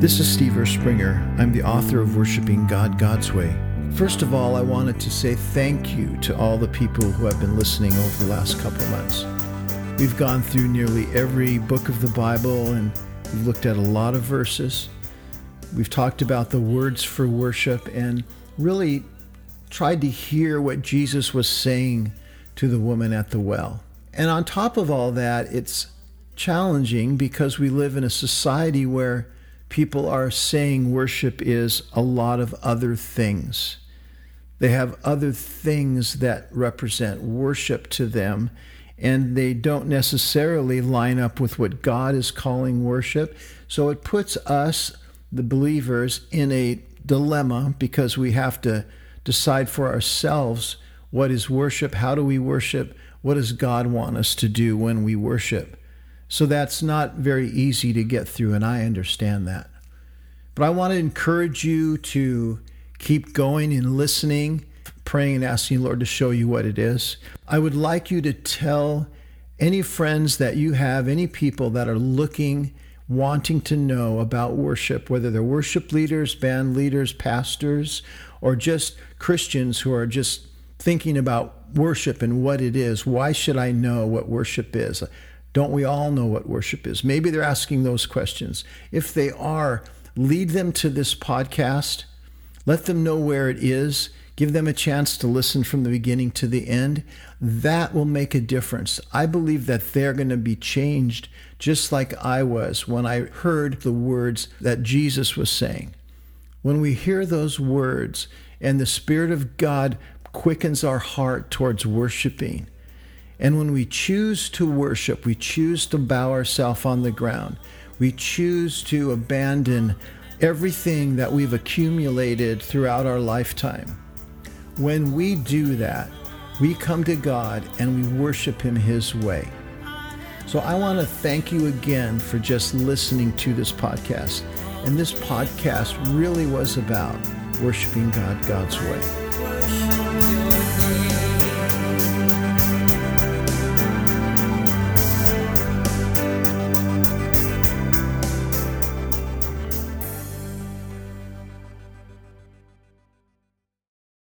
This is Steve Springer. I'm the author of Worshiping God God's Way. First of all, I wanted to say thank you to all the people who have been listening over the last couple months. We've gone through nearly every book of the Bible and we've looked at a lot of verses. We've talked about the words for worship and really tried to hear what Jesus was saying to the woman at the well. And on top of all that, it's challenging because we live in a society where people are saying worship is a lot of other things. They have other things that represent worship to them, and they don't necessarily line up with what God is calling worship. So it puts us, the believers, in a dilemma because we have to decide for ourselves what is worship, how do we worship, what does God want us to do when we worship. So that's not very easy to get through, and I understand that. But I want to encourage you to keep going and listening, praying and asking the Lord to show you what it is. I would like you to tell any friends that you have, any people that are looking, wanting to know about worship, whether they're worship leaders, band leaders, pastors, or just Christians who are just thinking about worship and what it is. Why should I know what worship is? Don't we all know what worship is? Maybe they're asking those questions. If they are, lead them to this podcast. Let them know where it is. Give them a chance to listen from the beginning to the end. That will make a difference. I believe that they're going to be changed just like I was when I heard the words that Jesus was saying. When we hear those words and the Spirit of God quickens our heart towards worshiping, and when we choose to worship, we choose to bow ourselves on the ground. We choose to abandon everything that we've accumulated throughout our lifetime. When we do that, we come to God and we worship Him His way. So I want to thank you again for just listening to this podcast. And this podcast really was about worshiping God God's way.